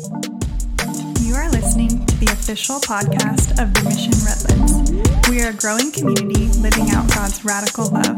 You are listening to the official podcast of the Mission Redlands. We are a growing community living out God's radical love.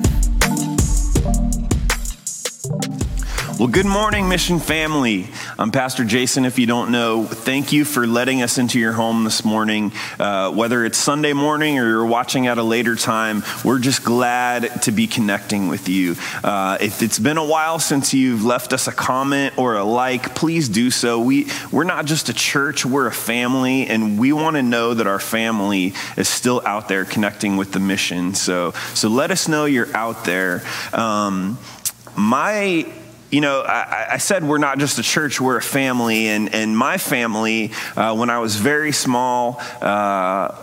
Well, good morning, Mission family. I'm Pastor Jason. If you don't know, thank you for letting us into your home this morning. Uh, whether it's Sunday morning or you're watching at a later time, we're just glad to be connecting with you. Uh, if it's been a while since you've left us a comment or a like, please do so. We, we're not just a church, we're a family, and we want to know that our family is still out there connecting with the mission. So, so let us know you're out there. Um, my you know, I, I, said we're not just a church, we're a family. And, and my family, uh, when I was very small, uh,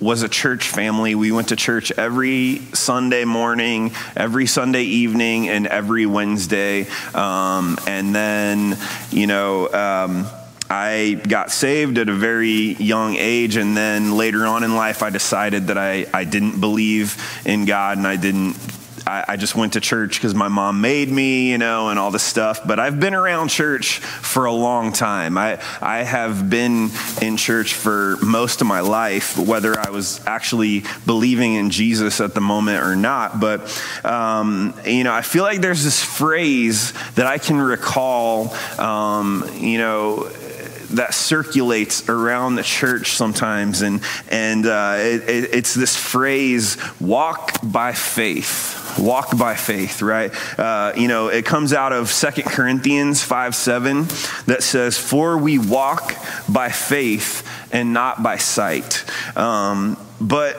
was a church family. We went to church every Sunday morning, every Sunday evening, and every Wednesday. Um, and then, you know, um, I got saved at a very young age, and then later on in life, I decided that I, I didn't believe in God and I didn't I, I just went to church because my mom made me, you know, and all this stuff. But I've been around church for a long time. I, I have been in church for most of my life, whether I was actually believing in Jesus at the moment or not. But, um, you know, I feel like there's this phrase that I can recall, um, you know, that circulates around the church sometimes, and and uh, it, it, it's this phrase: "Walk by faith." walk by faith, right? Uh, you know, it comes out of Second Corinthians 5 7 that says, For we walk by faith and not by sight. Um, but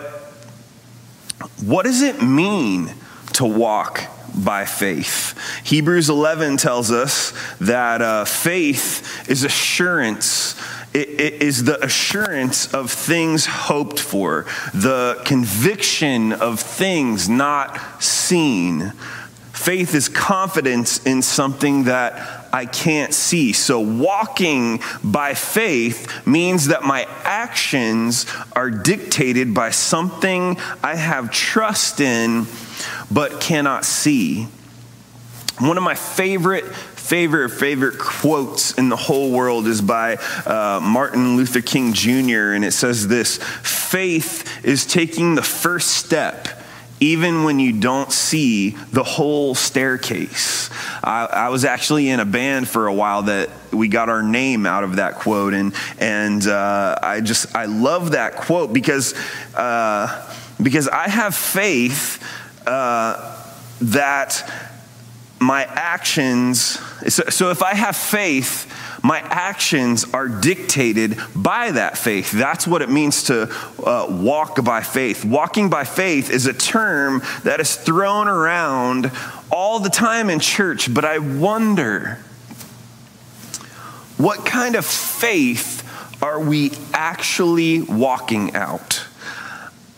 what does it mean to walk by faith. Hebrews 11 tells us that uh, faith is assurance it is the assurance of things hoped for, the conviction of things not seen. Faith is confidence in something that I can't see. So, walking by faith means that my actions are dictated by something I have trust in but cannot see. One of my favorite favorite, favorite quotes in the whole world is by uh, Martin Luther King Jr., and it says this Faith is taking the first step even when you don't see the whole staircase. I, I, was actually in a band for a while that we got our name out of that quote, and and uh, I just I love that quote because uh, because I have faith uh, that my actions, so, if I have faith, my actions are dictated by that faith. That's what it means to uh, walk by faith. Walking by faith is a term that is thrown around all the time in church, but I wonder what kind of faith are we actually walking out?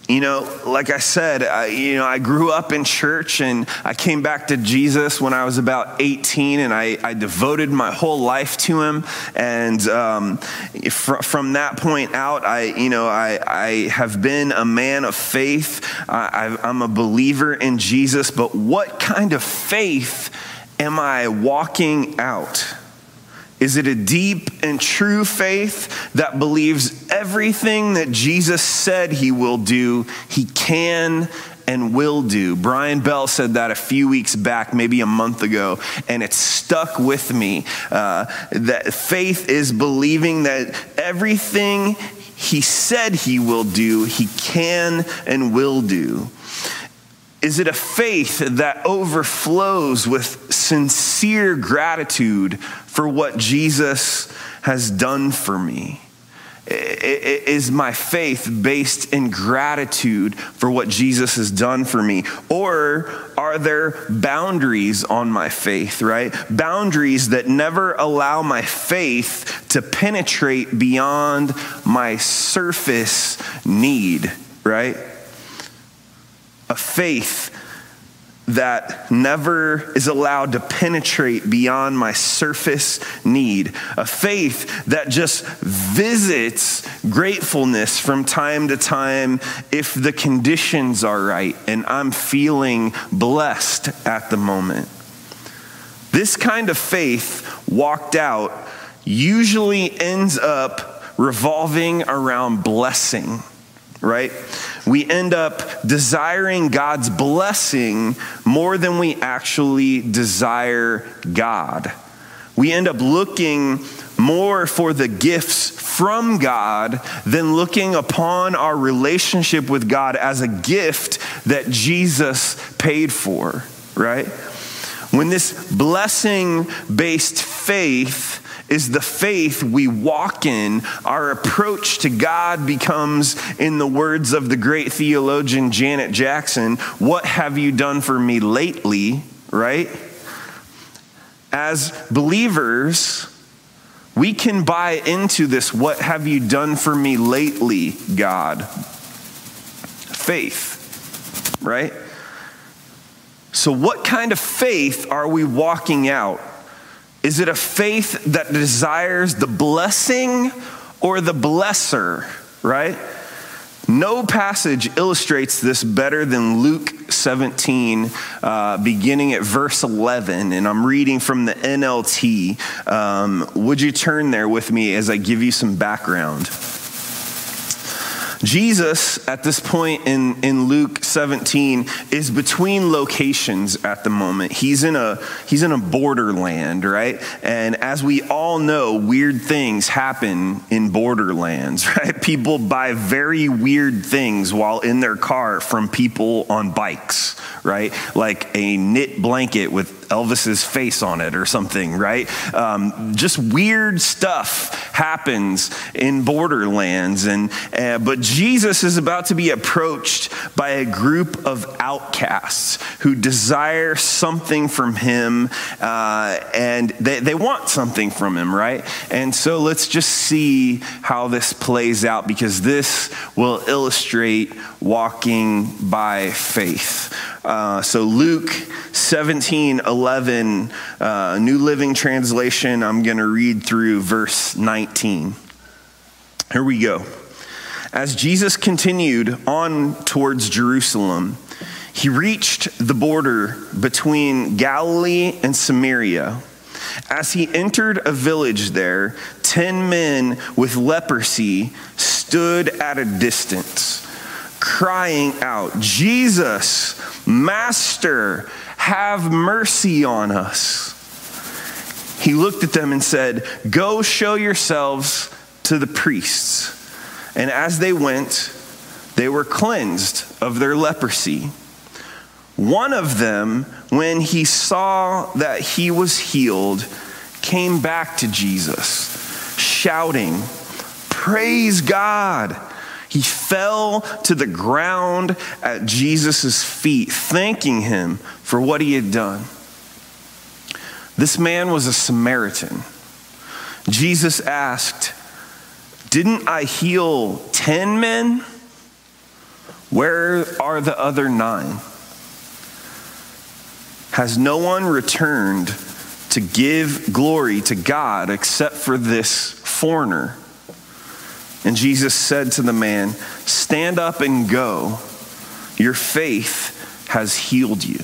You know, like I said, I, you know, I grew up in church and I came back to Jesus when I was about 18 and I, I devoted my whole life to him. And um, fr- from that point out, I, you know, I, I have been a man of faith. I, I'm a believer in Jesus, but what kind of faith am I walking out? Is it a deep and true faith that believes everything that Jesus said he will do, he can and will do? Brian Bell said that a few weeks back, maybe a month ago, and it stuck with me. Uh, that faith is believing that everything he said he will do, he can and will do. Is it a faith that overflows with sincere gratitude for what Jesus has done for me? Is my faith based in gratitude for what Jesus has done for me? Or are there boundaries on my faith, right? Boundaries that never allow my faith to penetrate beyond my surface need, right? A faith that never is allowed to penetrate beyond my surface need, a faith that just visits gratefulness from time to time if the conditions are right and I'm feeling blessed at the moment. This kind of faith walked out usually ends up revolving around blessing, right? We end up desiring God's blessing more than we actually desire God. We end up looking more for the gifts from God than looking upon our relationship with God as a gift that Jesus paid for, right? When this blessing based faith is the faith we walk in, our approach to God becomes, in the words of the great theologian Janet Jackson, What have you done for me lately, right? As believers, we can buy into this, What have you done for me lately, God? Faith, right? So, what kind of faith are we walking out? Is it a faith that desires the blessing or the blesser, right? No passage illustrates this better than Luke 17, uh, beginning at verse 11. And I'm reading from the NLT. Um, would you turn there with me as I give you some background? Jesus, at this point in, in Luke 17, is between locations at the moment. He's in a he's in a borderland, right? And as we all know, weird things happen in borderlands, right? People buy very weird things while in their car from people on bikes, right? Like a knit blanket with Elvis's face on it or something, right? Um, just weird stuff happens in borderlands, and uh, but Jesus is about to be approached by a group of outcasts who desire something from him, uh, and they, they want something from him, right? And so let's just see how this plays out because this will illustrate walking by faith. Uh, so Luke 17, 11, uh, New Living Translation, I'm going to read through verse 19. Here we go. As Jesus continued on towards Jerusalem, he reached the border between Galilee and Samaria. As he entered a village there, ten men with leprosy stood at a distance, crying out, Jesus, Master, have mercy on us. He looked at them and said, Go show yourselves to the priests. And as they went, they were cleansed of their leprosy. One of them, when he saw that he was healed, came back to Jesus, shouting, Praise God! He fell to the ground at Jesus' feet, thanking him for what he had done. This man was a Samaritan. Jesus asked, Didn't I heal 10 men? Where are the other nine? Has no one returned to give glory to God except for this foreigner? And Jesus said to the man, Stand up and go. Your faith has healed you.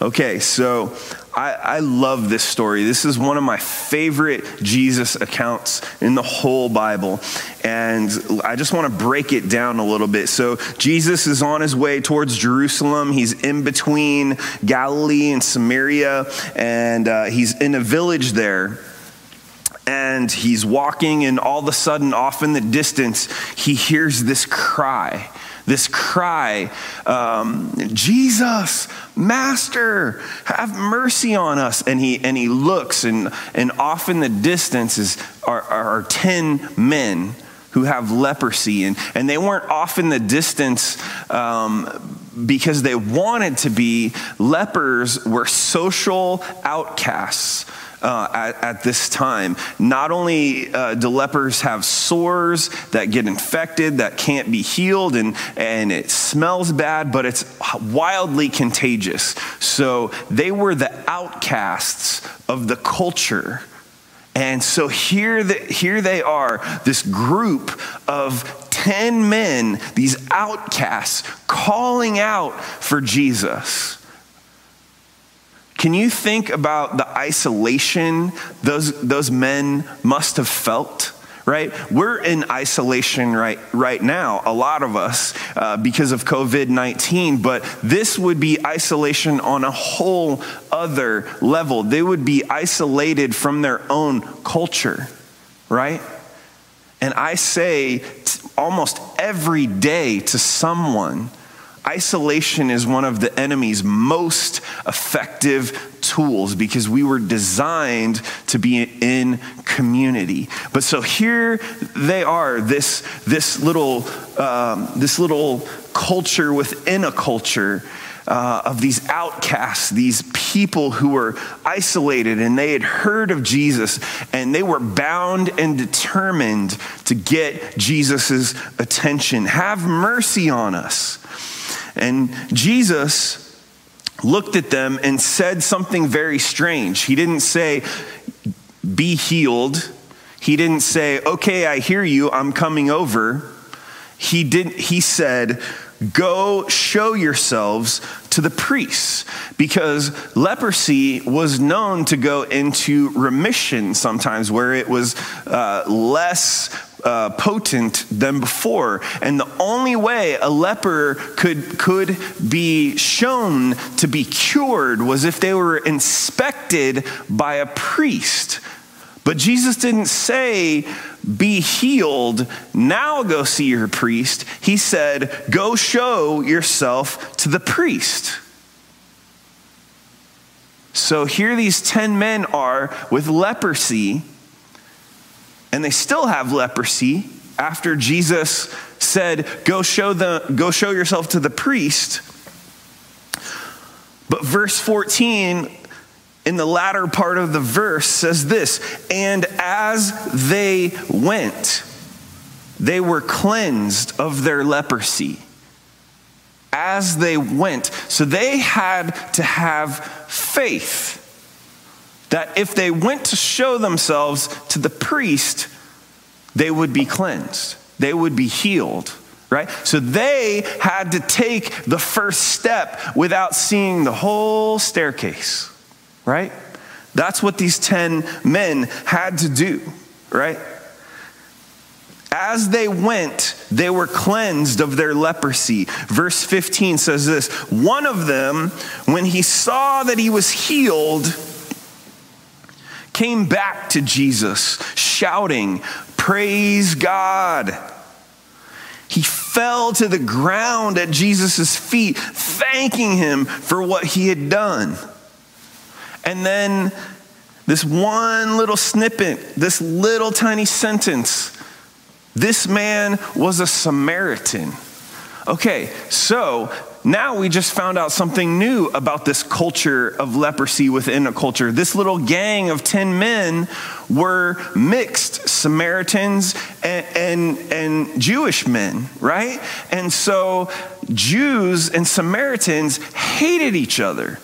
Okay, so I, I, love this story. This is one of my favorite Jesus accounts in the whole Bible. And I just want to break it down a little bit. So, Jesus is on his way towards Jerusalem. He's in between Galilee and Samaria, and uh, he's in a village there and he's walking, and all of a sudden, off in the distance, he hears this cry. This cry, um, Jesus, Master, have mercy on us. And he, and he looks, and, and off in the distance is, are, are 10 men who have leprosy. And, and they weren't off in the distance um, because they wanted to be. Lepers were social outcasts uh, at, at, this time. Not only uh, do lepers have sores that get infected, that can't be healed, and, and it smells bad, but it's wildly contagious. So they were the outcasts of the culture. And so here, the, here they are, this group of 10 men, these outcasts, calling out for Jesus. Can you think about the isolation those, those men must have felt? right? We're in isolation right, right now, a lot of us, uh, because of COVID 19, but this would be isolation on a whole other level. They would be isolated from their own culture, right? And I say almost every day to someone, Isolation is one of the enemy's most effective tools because we were designed to be in community. But so here they are, this, this, little, um, this little culture within a culture. Uh, of these outcasts, these people who were isolated and they had heard of Jesus and they were bound and determined to get Jesus' attention. Have mercy on us. And Jesus looked at them and said something very strange. He didn't say, Be healed. He didn't say, Okay, I hear you, I'm coming over. He, didn't, he said, Go show yourselves to the priests because leprosy was known to go into remission sometimes where it was uh, less uh, potent than before. And the only way a leper could, could be shown to be cured was if they were inspected by a priest. But Jesus didn't say, be healed, now go see your priest. He said, go show yourself to the priest. So here these 10 men are with leprosy and they still have leprosy after Jesus said, Go show, the, go show yourself to the priest. But verse 14, in the latter part of the verse, says this And as they went, they were cleansed of their leprosy. As they went. So they had to have faith that if they went to show themselves to the priest, they would be cleansed, they would be healed, right? So they had to take the first step without seeing the whole staircase, right? That's what these 10 men had to do, right? As they went, they were cleansed of their leprosy. Verse 15 says this One of them, when he saw that he was healed, came back to Jesus, shouting, Praise God. He fell to the ground at Jesus' feet, thanking him for what he had done. And then this one little snippet, this little tiny sentence this man was a Samaritan. Okay, so now we just found out something new about this culture of leprosy within a culture. This little gang of 10 men were mixed Samaritans and, and, and Jewish men, right? And so Jews and Samaritans hated each other.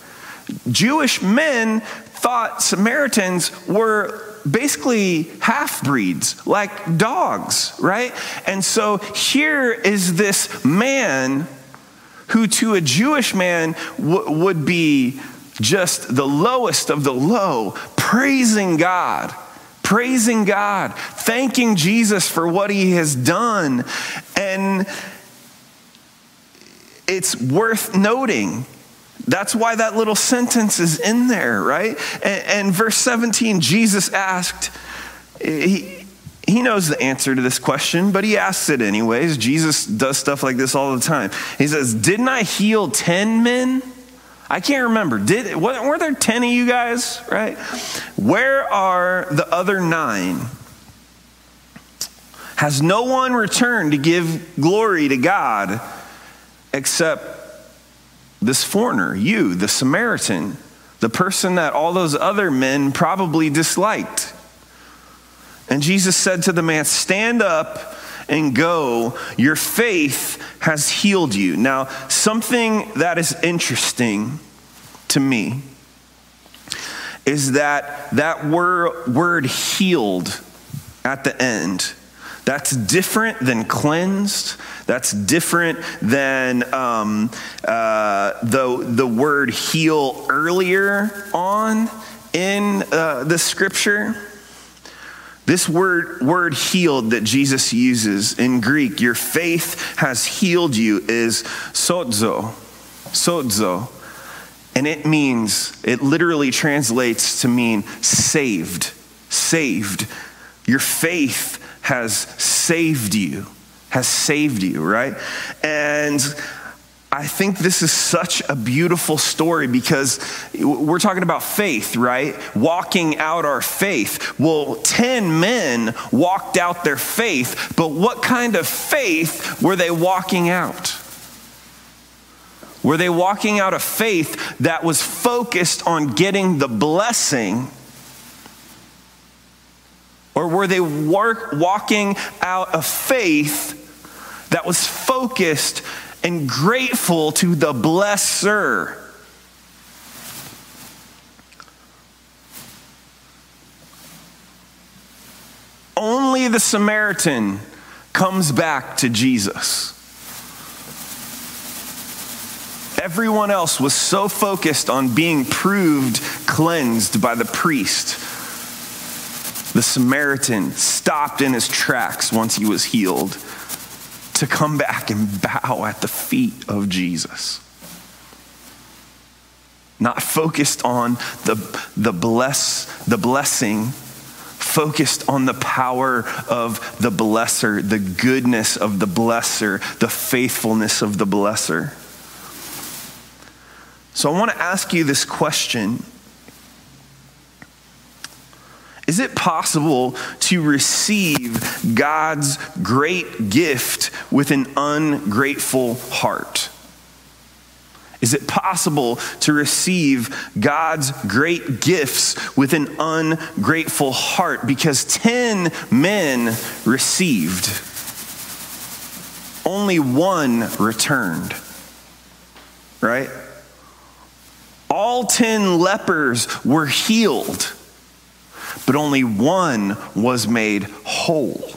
Jewish men thought Samaritans were basically half breeds, like dogs, right? And so here is this man who to a Jewish man w- would be just the lowest of the low, praising God, praising God, thanking Jesus for what he has done. And it's worth noting. That's why that little sentence is in there, right? And, and verse 17, Jesus asked, he knows the answer to this question, but he asks it anyways. Jesus does stuff like this all the time. He says, Didn't I heal 10 men? I can't remember. Did were there 10 of you guys, right? Where are the other nine? Has no one returned to give glory to God except this foreigner, you, the Samaritan, the person that all those other men probably disliked? And Jesus said to the man, Stand up and go. Your faith has healed you. Now, something that is interesting to me is that that word, word healed at the end, That's different than cleansed. That's different than um, uh, the, the word heal earlier on in uh, the scripture. This word, word healed that Jesus uses in Greek, your faith has healed you, is sozo. Sozo. And it means, it literally translates to mean saved. Saved. Your faith has saved you, has saved you, right? And I think this is such a beautiful story because we're talking about faith, right? Walking out our faith. Well, 10 men walked out their faith, but what kind of faith were they walking out? Were they walking out a faith that was focused on getting the blessing? Or were they walking out a faith that was focused and grateful to the blesser? Only the Samaritan comes back to Jesus. Everyone else was so focused on being proved cleansed by the priest. The Samaritan stopped in his tracks once he was healed to come back and bow at the feet of Jesus. Not focused on the, the, bless, the blessing, focused on the power of the blesser, the goodness of the blesser, the faithfulness of the blesser. So I want to ask you this question Is it possible to receive God's great gift with an ungrateful heart? Is it possible to receive God's great gifts with an ungrateful heart? Because 10 men received, only one returned, right? All 10 lepers were healed, but only one was made whole.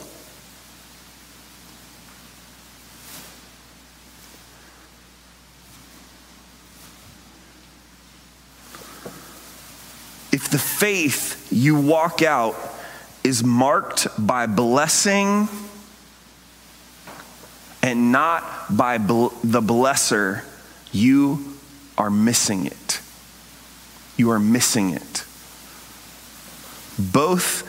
If the faith you walk out is marked by blessing and not by bl- the blesser, you are missing it you are missing it. Both,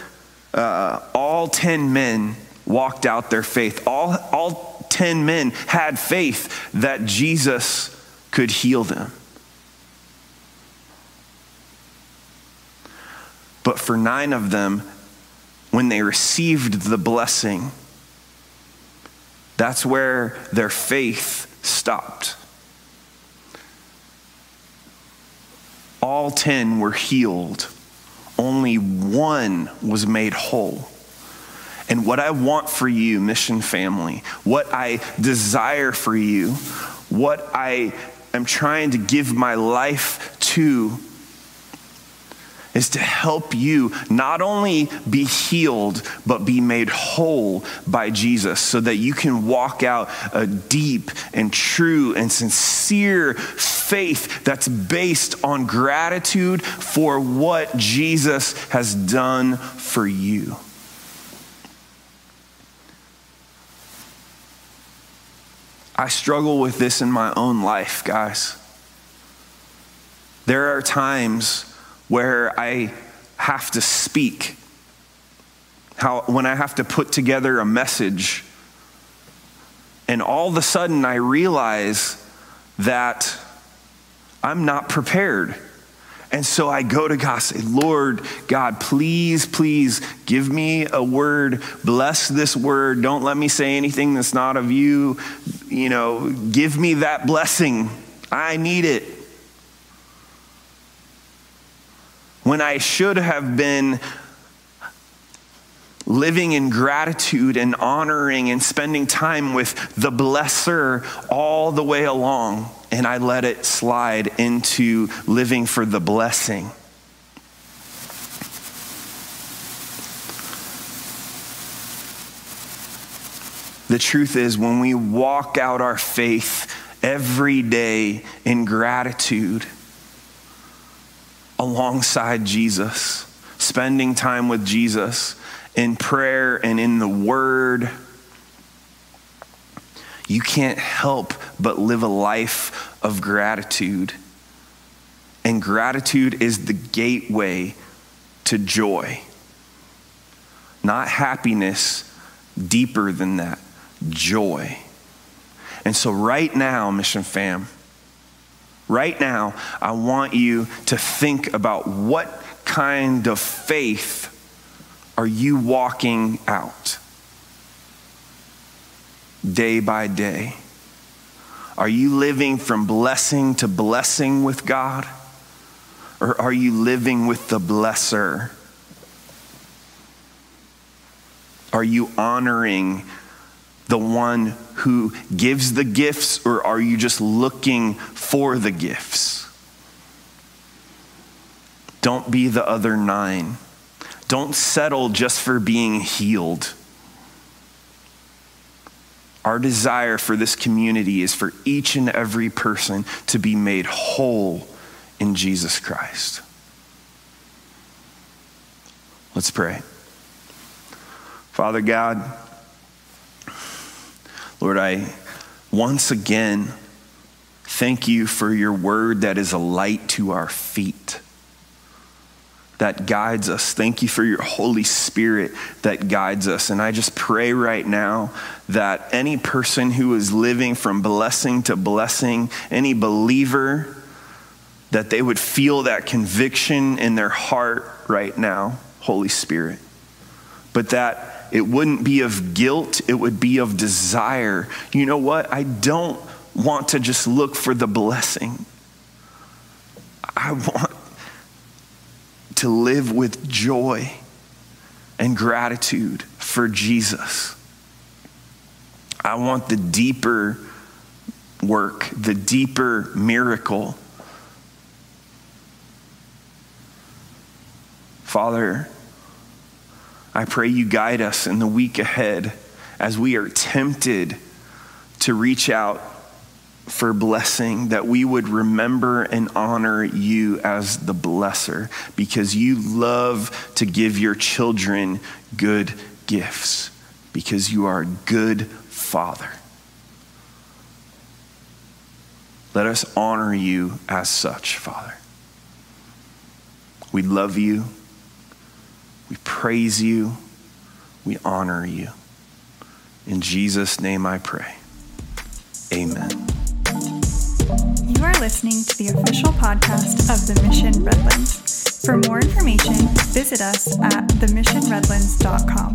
uh, all 10 men walked out their faith. All, all 10 men had faith that Jesus could heal them. But for nine of them, when they received the blessing, that's where their faith stopped. all 10 were healed, only one was made whole. And what I want for you, mission family, what I desire for you, what I am trying to give my life to is to help you not only be healed, but be made whole by Jesus so that you can walk out a deep and true and sincere faith that's based on gratitude for what Jesus has done for you. I struggle with this in my own life, guys. There are times where I have to speak, how when I have to put together a message, and all of a sudden I realize that I'm not prepared. And so I go to God, say, Lord God, please, please give me a word. Bless this word. Don't let me say anything that's not of you. You know, give me that blessing. I need it. When I should have been living in gratitude and honoring and spending time with the blesser all the way along, and I let it slide into living for the blessing. The truth is, when we walk out our faith every day in gratitude alongside Jesus, spending time with Jesus in prayer and in the Word, you can't help but live a life of gratitude. And gratitude is the gateway to joy, not happiness, deeper than that, joy. And so, right now, Mission Fam, right now, I want you to think about what kind of faith are you walking out day by day? Are you living from blessing to blessing with God? Or are you living with the blesser? Are you honoring the one who gives the gifts, or are you just looking for the gifts? Don't be the other nine. Don't settle just for being healed. Our desire for this community is for each and every person to be made whole in Jesus Christ. Let's pray. Father God, Lord, I once again thank you for your word that is a light to our feet, that guides us. Thank you for your Holy Spirit that guides us. And I just pray right now that any person who is living from blessing to blessing, any believer, that they would feel that conviction in their heart right now, Holy Spirit. But that it wouldn't be of guilt, it would be of desire. You know what? I don't want to just look for the blessing. I want to live with joy and gratitude for Jesus. I want the deeper work, the deeper miracle. Father, I pray you guide us in the week ahead as we are tempted to reach out for blessing, that we would remember and honor you as the blesser because you love to give your children good gifts because you are a good father. Let us honor you as such, Father. We love you. We praise you. We honor you. In Jesus' name I pray. Amen. You are listening to the official podcast of the Mission Redlands. For more information, visit us at themissionredlands.com.